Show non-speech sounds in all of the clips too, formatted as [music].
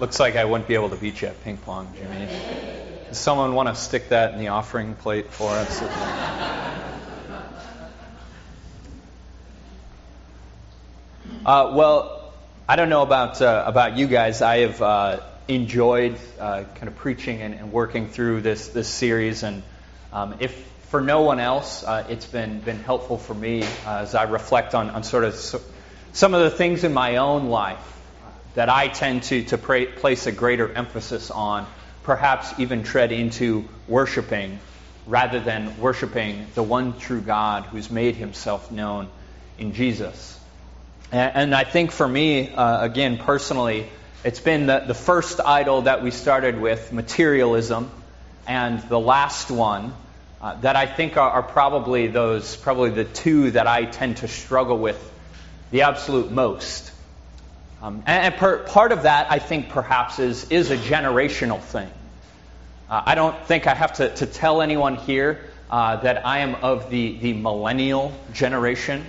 Looks like I wouldn't be able to beat you at ping pong, Jimmy. Does someone want to stick that in the offering plate for us? Uh, well, I don't know about uh, about you guys. I have uh, enjoyed uh, kind of preaching and, and, working through this this series, and um, if for no one else, uh, it's been been helpful for me uh, as I reflect on, on sort of so, some of the things in my own life that I tend to to pray, place a greater emphasis on, perhaps even tread into worshiping rather than worshiping the one true God who's made Himself known in Jesus. And I think for me, uh, again, personally, it's been the, the first idol that we started with, materialism, and the last one uh, that I think are, are, probably those, probably the two that I tend to struggle with the absolute most. Um, and, and per, part of that, I think, perhaps, is, is a generational thing. Uh, I don't think I have to, to tell anyone here uh, that I am of the, the millennial generation.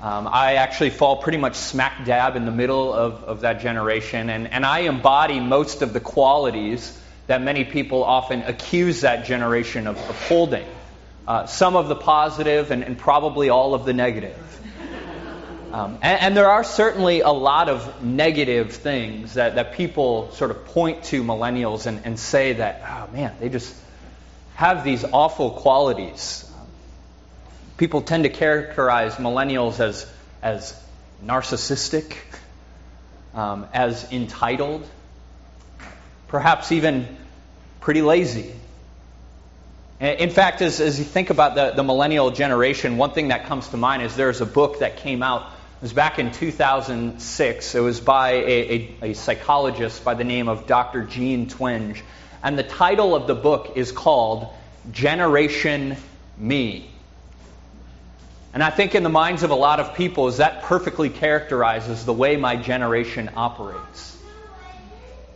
Um, I actually fall pretty much smack dab in the middle of, of that generation, and, and I embody most of the qualities that many people often accuse that generation of, of holding. Uh, some of the positive and, and, probably all of the negative. Um, and, and, there are certainly a lot of negative things that, that people sort of point to millennials and, and say that, oh man, they just have these awful qualities people tend to characterize millennials as, as narcissistic, um, as entitled, perhaps even pretty lazy. In fact, as, as you think about the, the millennial generation, one thing that comes to mind is there's a book that came out. Was back in 2006. It was by a, a, a psychologist by the name of Dr. Jean Twenge. And the title of the book is called Generation Me. And I think in the minds of a lot of people is that perfectly characterizes the way my generation operates.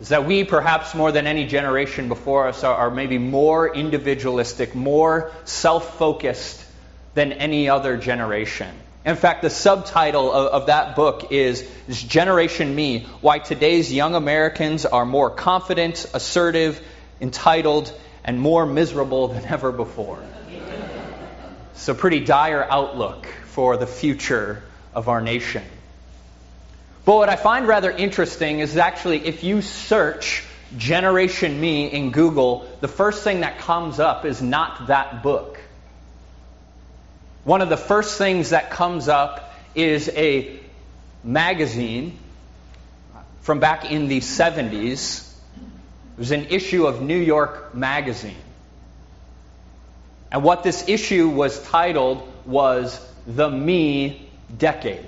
Is that we, perhaps more than any generation before us, are, are maybe more individualistic, more self focused than any other generation. In fact, the subtitle of, of that book is, is Generation Me Why Today's Young Americans Are More Confident, Assertive, Entitled, and More Miserable Than Ever Before. It's a pretty dire outlook for the future of our nation. But what I find rather interesting is actually if you search Generation Me in Google, the first thing that comes up is not that book. One of the first things that comes up is a magazine from back in the 70s. It was an issue of New York Magazine. And what this issue was titled was The Me Decade.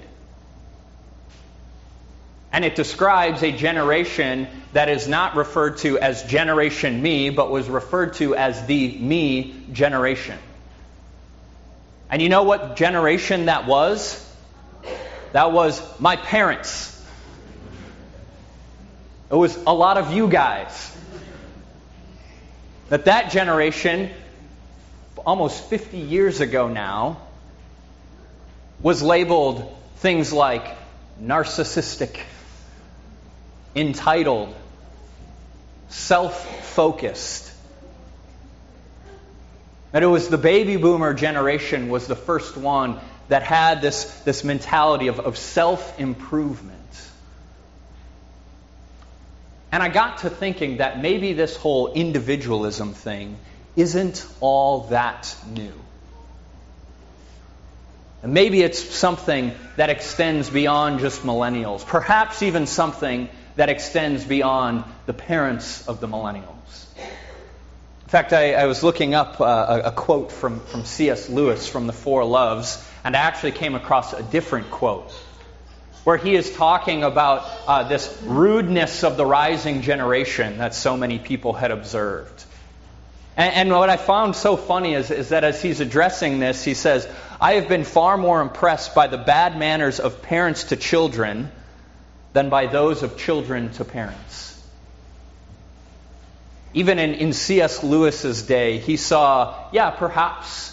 And it describes a generation that is not referred to as Generation Me, but was referred to as the Me generation. And you know what generation that was? That was my parents. It was a lot of you guys. That that generation almost 50 years ago now was labeled things like narcissistic, entitled, self focused. That it was the baby boomer generation was the first one that had this, this mentality of, of self improvement. And I got to thinking that maybe this whole individualism thing isn't all that new. And maybe it's something that extends beyond just millennials, perhaps even something that extends beyond the parents of the millennials. In fact, I, I was looking up uh, a, a, quote from, from C.S. Lewis from The Four Loves, and I actually came across a different quote where he is talking about uh, this rudeness of the rising generation that so many people had observed. And, what I found so funny is, is that as he's addressing this, he says, I have been far more impressed by the bad manners of parents to children than by those of children to parents. Even in, in C.S. Lewis's day, he saw, yeah, perhaps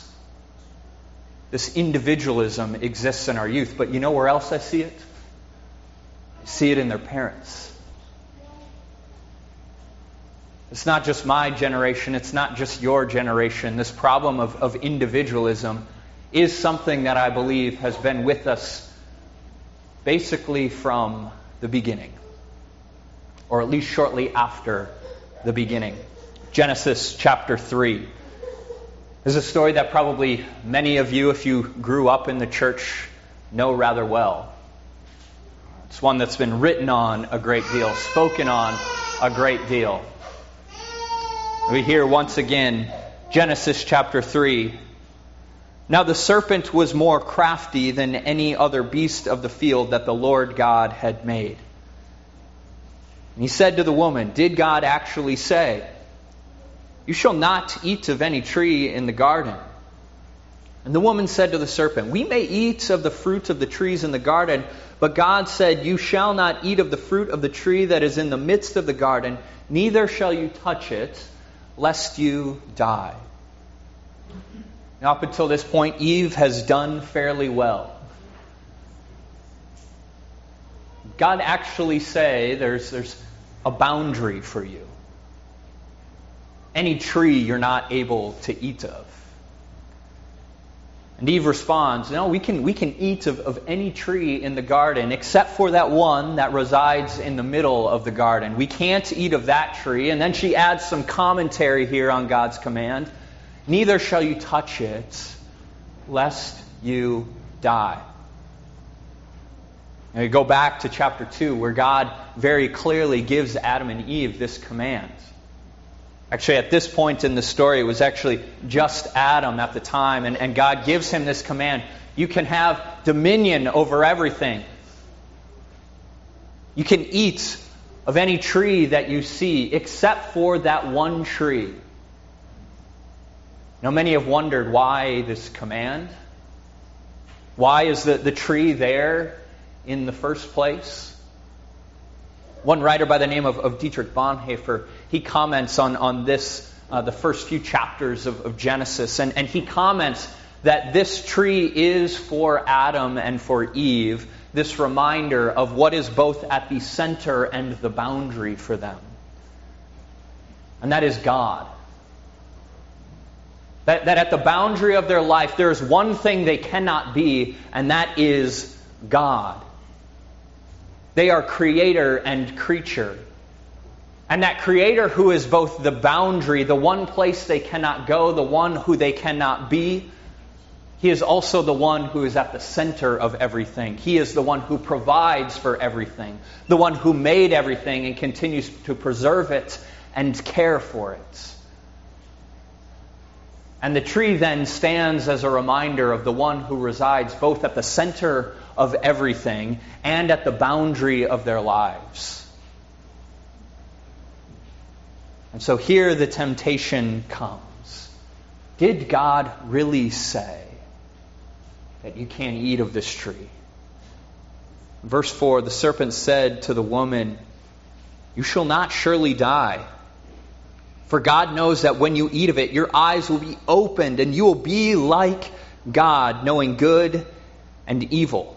this individualism exists in our youth, but you know where else I see it? I see it in their parents. It's not just my generation, it's not just your generation. This problem of, of individualism is something that I believe has been with us basically from the beginning, or at least shortly after the beginning. Genesis chapter 3 is a story that probably many of you, if you grew up in the church, know rather well. It's one that's been written on a great deal, spoken on a great deal. We hear once again Genesis chapter 3. Now the serpent was more crafty than any other beast of the field that the Lord God had made. And he said to the woman, Did God actually say, You shall not eat of any tree in the garden? And the woman said to the serpent, We may eat of the fruit of the trees in the garden, but God said, You shall not eat of the fruit of the tree that is in the midst of the garden, neither shall you touch it lest you die. Now, up until this point, Eve has done fairly well. God actually say there's, there's a boundary for you. Any tree you're not able to eat of. And Eve responds, No, we can, we can eat of, of any tree in the garden except for that one that resides in the middle of the garden. We can't eat of that tree. And then she adds some commentary here on God's command Neither shall you touch it, lest you die. And go back to chapter 2, where God very clearly gives Adam and Eve this command. Actually, at this point in the story, it was actually just Adam at the time, and, and God gives him this command You can have dominion over everything. You can eat of any tree that you see, except for that one tree. Now, many have wondered why this command? Why is the, the tree there in the first place? One writer by the name of, of Dietrich Bonhoeffer, he comments on, on this, uh, the first few chapters of, of Genesis, and, and he comments that this tree is for Adam and for Eve, this reminder of what is both at the center and the boundary for them. And that is God. That, that at the boundary of their life, there is one thing they cannot be, and that is God. They are creator and creature. And that creator who is both the boundary, the one place they cannot go, the one who they cannot be, he is also the one who is at the center of everything. He is the one who provides for everything, the one who made everything and continues to preserve it and care for it. And the tree then stands as a reminder of the one who resides both at the center of everything and at the boundary of their lives. And so here the temptation comes. Did God really say that you can't eat of this tree? Verse 4 The serpent said to the woman, You shall not surely die. For God knows that when you eat of it, your eyes will be opened and you will be like God, knowing good and evil.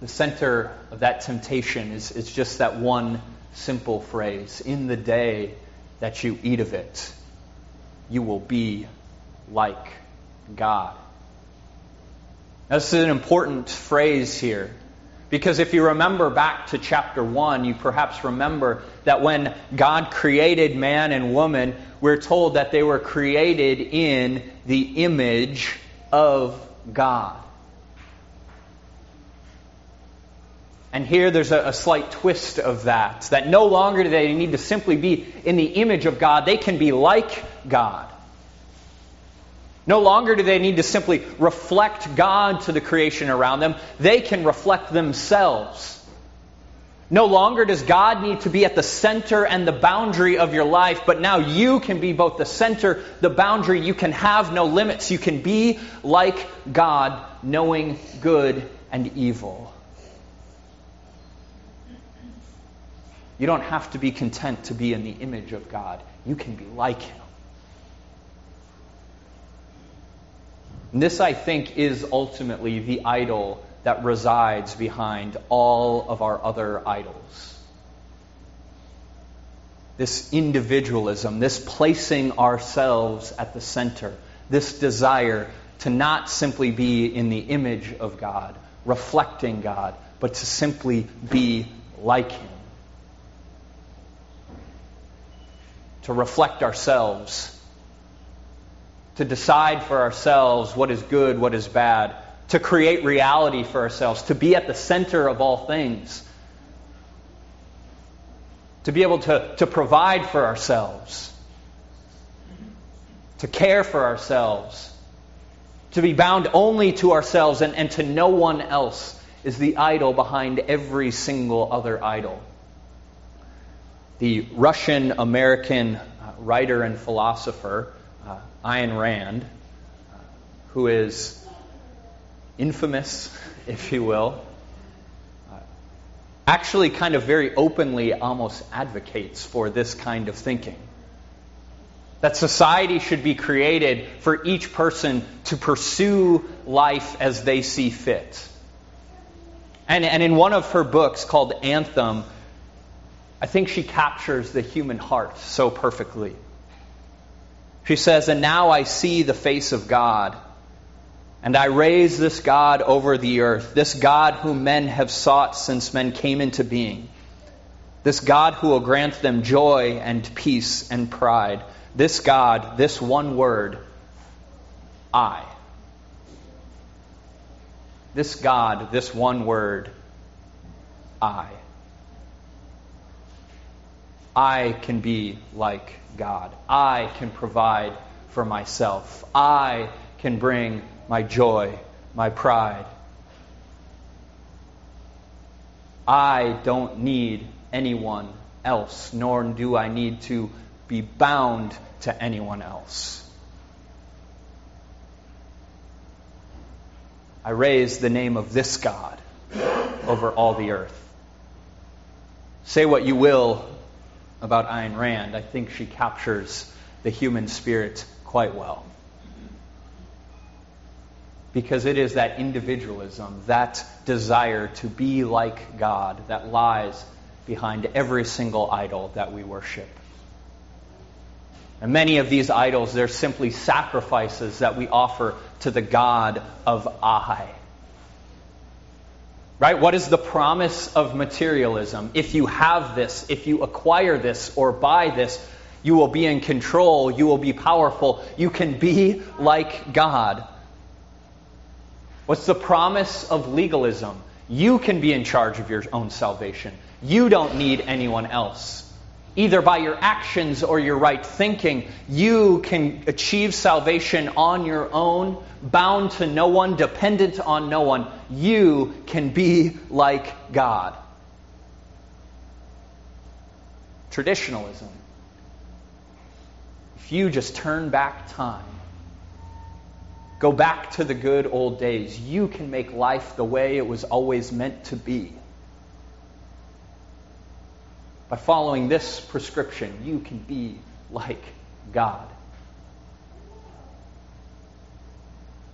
the center of that temptation is, is just that one simple phrase In the day that you eat of it, you will be like God. Now, this is an important phrase here. Because if you remember back to chapter 1, you perhaps remember that when God created man and woman, we're told that they were created in the image of God. And here there's a, a, slight twist of that. That no longer do they need to simply be in the image of God, they can be like God. No longer do they need to simply reflect God to the creation around them, they can reflect themselves. No longer does God need to be at the center and the boundary of your life, but now you can be both the center, the boundary. You can have no limits. You can be like God, knowing good and evil. You don't have to be content to be in the image of God. You can be like Him. And this, I think, is ultimately the idol that resides behind all of our other idols. This individualism, this placing ourselves at the center, this desire to not simply be in the image of God, reflecting God, but to simply be like Him. To reflect ourselves, to decide for ourselves what is good, what is bad, to create reality for ourselves, to be at the center of all things, to be able to, to provide for ourselves, to care for ourselves, to be bound only to ourselves and, and to no one else is the idol behind every single other idol. The Russian American uh, writer and philosopher, uh, Ayn Rand, uh, who is infamous, [laughs] if you will, uh, actually kind of very openly almost advocates for this kind of thinking. That society should be created for each person to pursue life as they see fit. And, and in one of her books called Anthem, I think she captures the human heart so perfectly. She says, And now I see the face of God and I raise this God over the earth, this God whom men have sought since men came into being, this God who will grant them joy and peace and pride, this God, this one word, I. This God, this one word, I. I can be like God. I can provide for myself. I can bring my joy, my pride. I don't need anyone else, nor do I need to be bound to anyone else. I raise the name of this God over all the earth. Say what you will about Ayn Rand, I think she captures the human spirit quite well because it is that individualism, that desire to be like God, that lies behind every single idol that we worship. And many of these idols, they're simply sacrifices that we offer to the God of I. Right? What is the promise of materialism? If you have this, if you acquire this or buy this, you will be in control, you will be powerful, you can be like God. What's the promise of legalism? You can be in charge of your own salvation. You don't need anyone else. Either by your actions or your right thinking, you can achieve salvation on your own, bound to no one, dependent on no one. You can be like God. Traditionalism. If you just turn back time, Go back to the good old days. You can make life the way it was always meant to be. By following this prescription, you can be like God.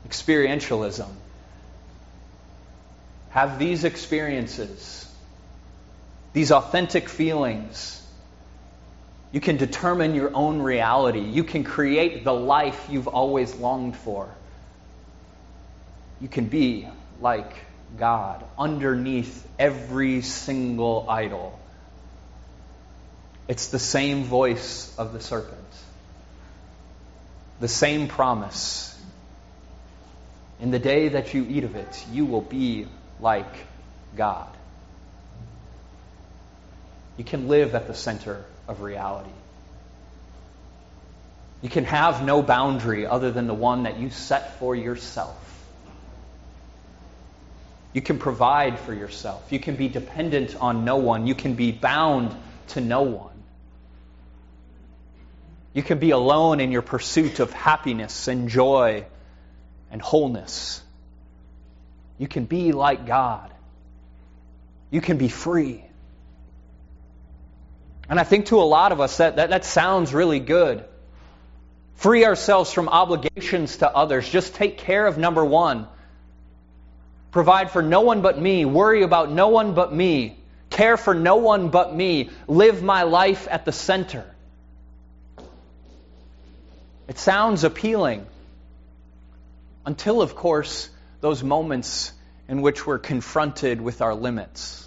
Experientialism. Have these experiences, these authentic feelings. You can determine your own reality. You can create the life you've always longed for. You can be like God underneath every single idol. It's the same voice of the serpent, the same promise. In the day that you eat of it, you will be like God. You can live at the center of reality. You can have no boundary other than the one that you set for yourself. You can provide for yourself. You can be dependent on no one. You can be bound to no one. You can be alone in your pursuit of happiness and joy and wholeness. You can be like God. You can be free. And I think to a lot of us that, that, that sounds really good. Free ourselves from obligations to others. Just take care of number one. Provide for no one but me. Worry about no one but me. Care for no one but me. Live my life at the center. It sounds appealing. Until, of course, those moments in which we're confronted with our limits.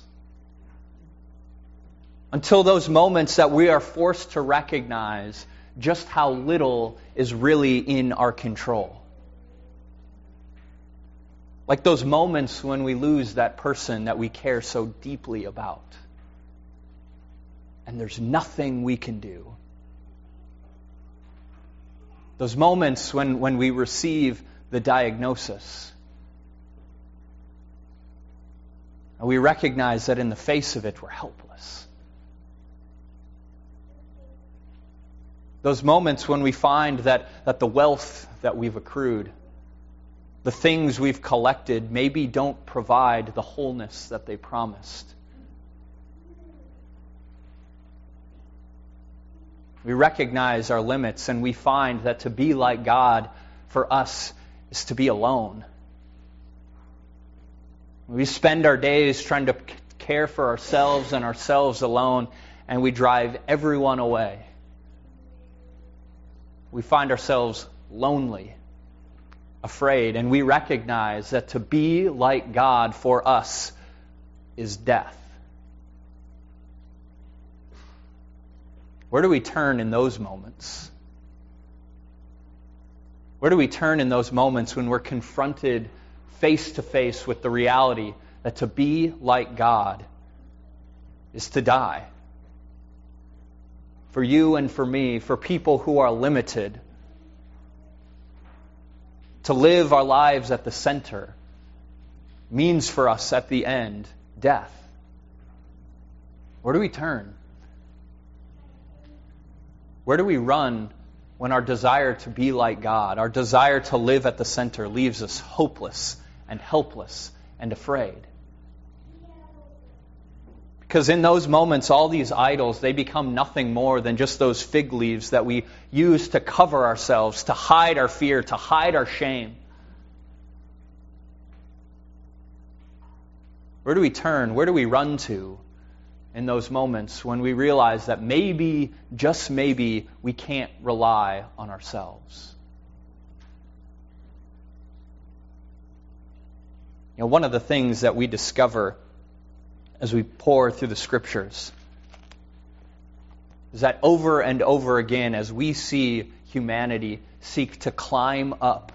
Until those moments that we are forced to recognize just how little is really in our control. Like those moments when we lose that person that we care so deeply about. And there's nothing we can do. Those moments when, when we receive the diagnosis. And we recognize that in the face of it, we're helpless. Those moments when we find that, that the wealth that we've accrued, the things we've collected, maybe don't provide the wholeness that they promised. We recognize our limits and we find that to be like God for us is to be alone. We spend our days trying to care for ourselves and ourselves alone, and we drive everyone away. We find ourselves lonely, afraid, and we recognize that to be like God for us is death. Where do we turn in those moments? Where do we turn in those moments when we're confronted face to face with the reality that to be like God is to die? For you and for me, for people who are limited, to live our lives at the center means for us at the end death. Where do we turn? Where do we run when our desire to be like God, our desire to live at the center, leaves us hopeless and helpless and afraid. Because in those moments, all these idols, they become nothing more than just those fig leaves that we use to cover ourselves, to hide our fear, to hide our shame. Where do we turn? Where do we run to in those moments when we realize that maybe, just maybe, we can't rely on ourselves. You know, one of the things that we discover as we pour through the scriptures is that over and over again, as we see humanity seek to climb up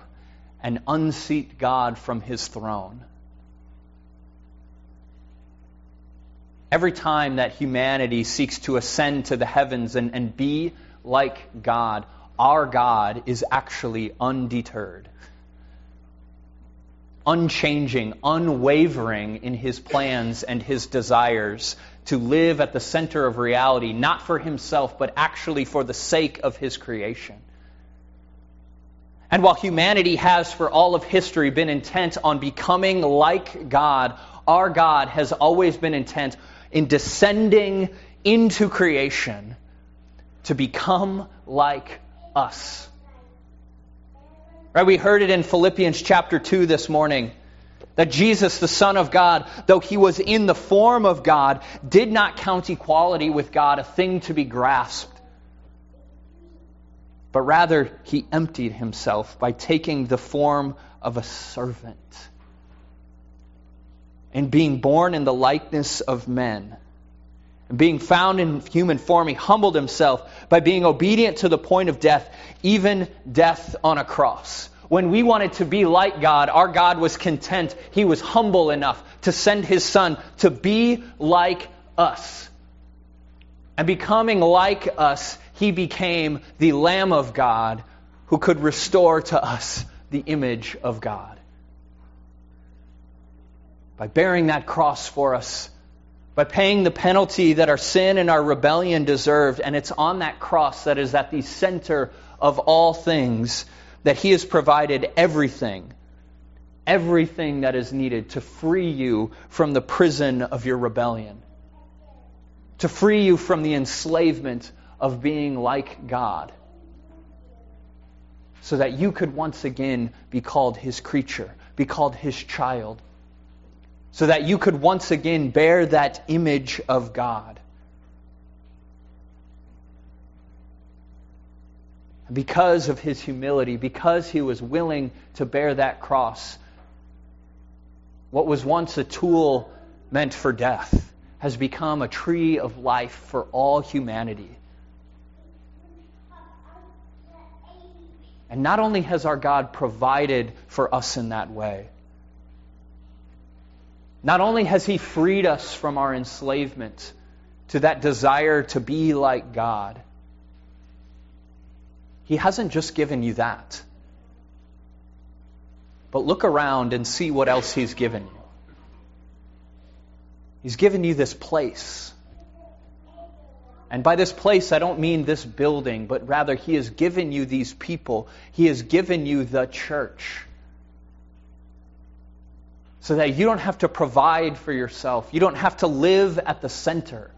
and unseat God from his throne, every time that humanity seeks to ascend to the heavens and, and be like God, our God is actually undeterred, unchanging, unwavering in his plans and his desires to live at the center of reality, not for himself, but actually for the sake of his creation. And while humanity has for all of history been intent on becoming like God, our God has always been intent in descending into creation to become like us. Right? We heard it in Philippians chapter 2 this morning that Jesus, the Son of God, though he was in the form of God, did not count equality with God a thing to be grasped, but rather he emptied himself by taking the form of a servant and being born in the likeness of men. And being found in human form, he humbled himself by being obedient to the point of death, even death on a cross. When we wanted to be like God, our God was content. He was humble enough to send his son to be like us. And becoming like us, he became the Lamb of God who could restore to us the image of God. By bearing that cross for us, by paying the penalty that our sin and our rebellion deserved. And it's on that cross that is at the center of all things that He has provided everything, everything that is needed to free you from the prison of your rebellion, to free you from the enslavement of being like God, so that you could once again be called His creature, be called His child so that you could once again bear that image of God. Because of his humility, because he was willing to bear that cross, what was once a tool meant for death has become a tree of life for all humanity. And not only has our God provided for us in that way, not only has He freed us from our enslavement to that desire to be like God, He hasn't just given you that. But look around and see what else He's given you. He's given you this place. And by this place, I don't mean this building, but rather, He has given you these people. He has given you the church so that you don't have to provide for yourself. You don't have to live at the center.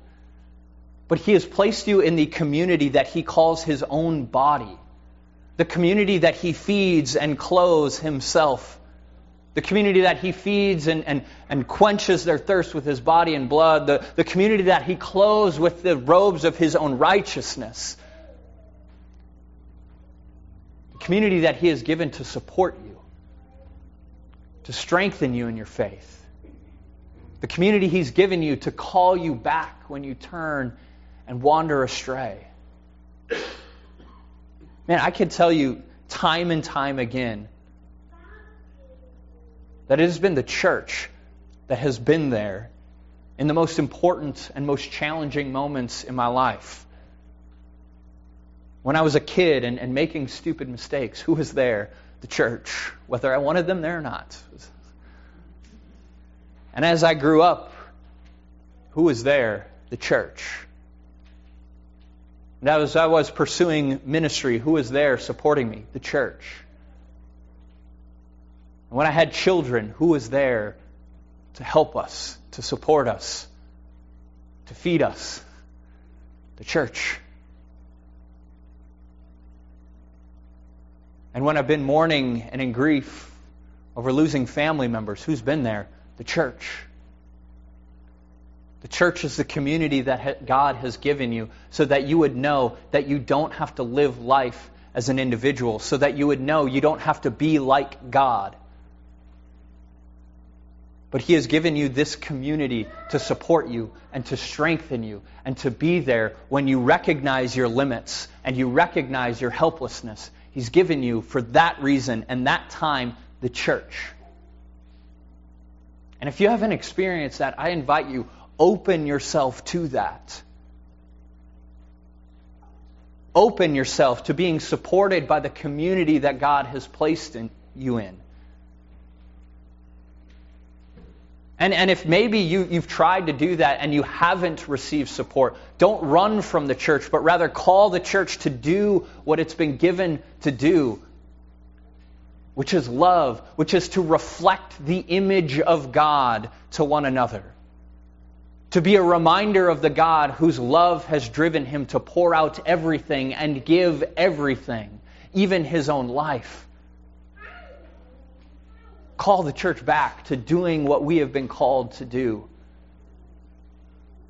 But He has placed you in the community that He calls His own body, the community that He feeds and clothes Himself, the community that He feeds and, and, and quenches their thirst with His body and blood, the, the community that He clothes with the robes of His own righteousness, the community that He has given to support you to strengthen you in your faith. The community He's given you to call you back when you turn and wander astray. Man, I can tell you time and time again that it has been the church that has been there in the most important and most challenging moments in my life. When I was a kid and, and making stupid mistakes, who was there? The church, whether I wanted them there or not. And as I grew up, who was there? The church. And as I was pursuing ministry, who was there supporting me? The church. And when I had children, who was there to help us, to support us, to feed us? The church. And when I've been mourning and in grief over losing family members, who's been there? The church. The church is the community that God has given you so that you would know that you don't have to live life as an individual, so that you would know you don't have to be like God. But He has given you this community to support you and to strengthen you and to be there when you recognize your limits and you recognize your helplessness He's given you for that reason and that time the church. And if you haven't experienced that, I invite you, open yourself to that. Open yourself to being supported by the community that God has placed in, you in. And, and if maybe you, you've tried to do that and you haven't received support, don't run from the church, but rather call the church to do what it's been given to do, which is love, which is to reflect the image of God to one another. To be a reminder of the God whose love has driven him to pour out everything and give everything, even his own life call the church back to doing what we have been called to do.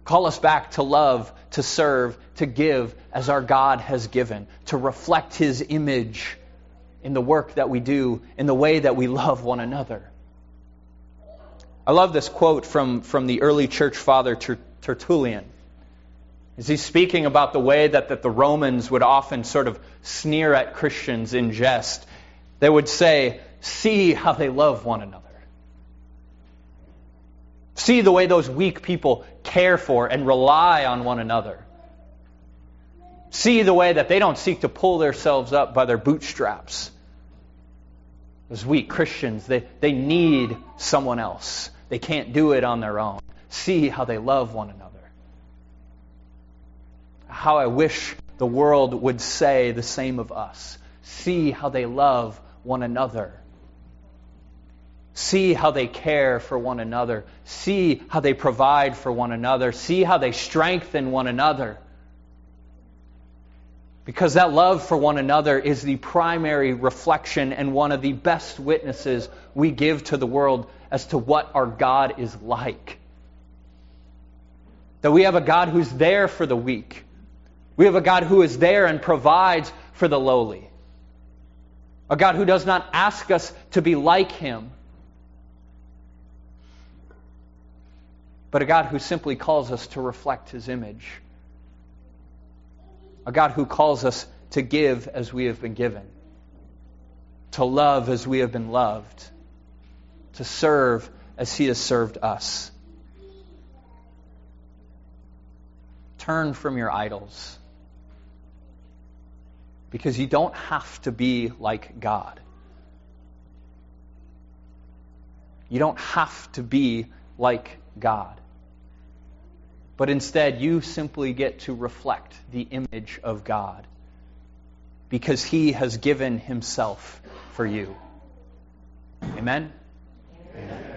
Call us back to love, to serve, to give as our God has given, to reflect His image in the work that we do, in the way that we love one another. I love this quote from, from the early church father Tertullian. As he's speaking about the way that, that the Romans would often sort of sneer at Christians in jest, they would say, see how they love one another. See the way those weak people care for and rely on one another. See the way that they don't seek to pull themselves up by their bootstraps. Those weak Christians, they, they need someone else. They can't do it on their own. See how they love one another. How I wish the world would say the same of us. See how they love one another. See how they care for one another. See how they provide for one another. See how they strengthen one another. Because that love for one another is the primary reflection and one of the best witnesses we give to the world as to what our God is like. That we have a God who's there for the weak. We have a God who is there and provides for the lowly. A God who does not ask us to be like Him, but a God who simply calls us to reflect His image a God who calls us to give as we have been given, to love as we have been loved, to serve as He has served us. Turn from your idols because you don't have to be like God. You don't have to be like God but instead, you simply get to reflect the image of God because He has given Himself for you. Amen? Amen.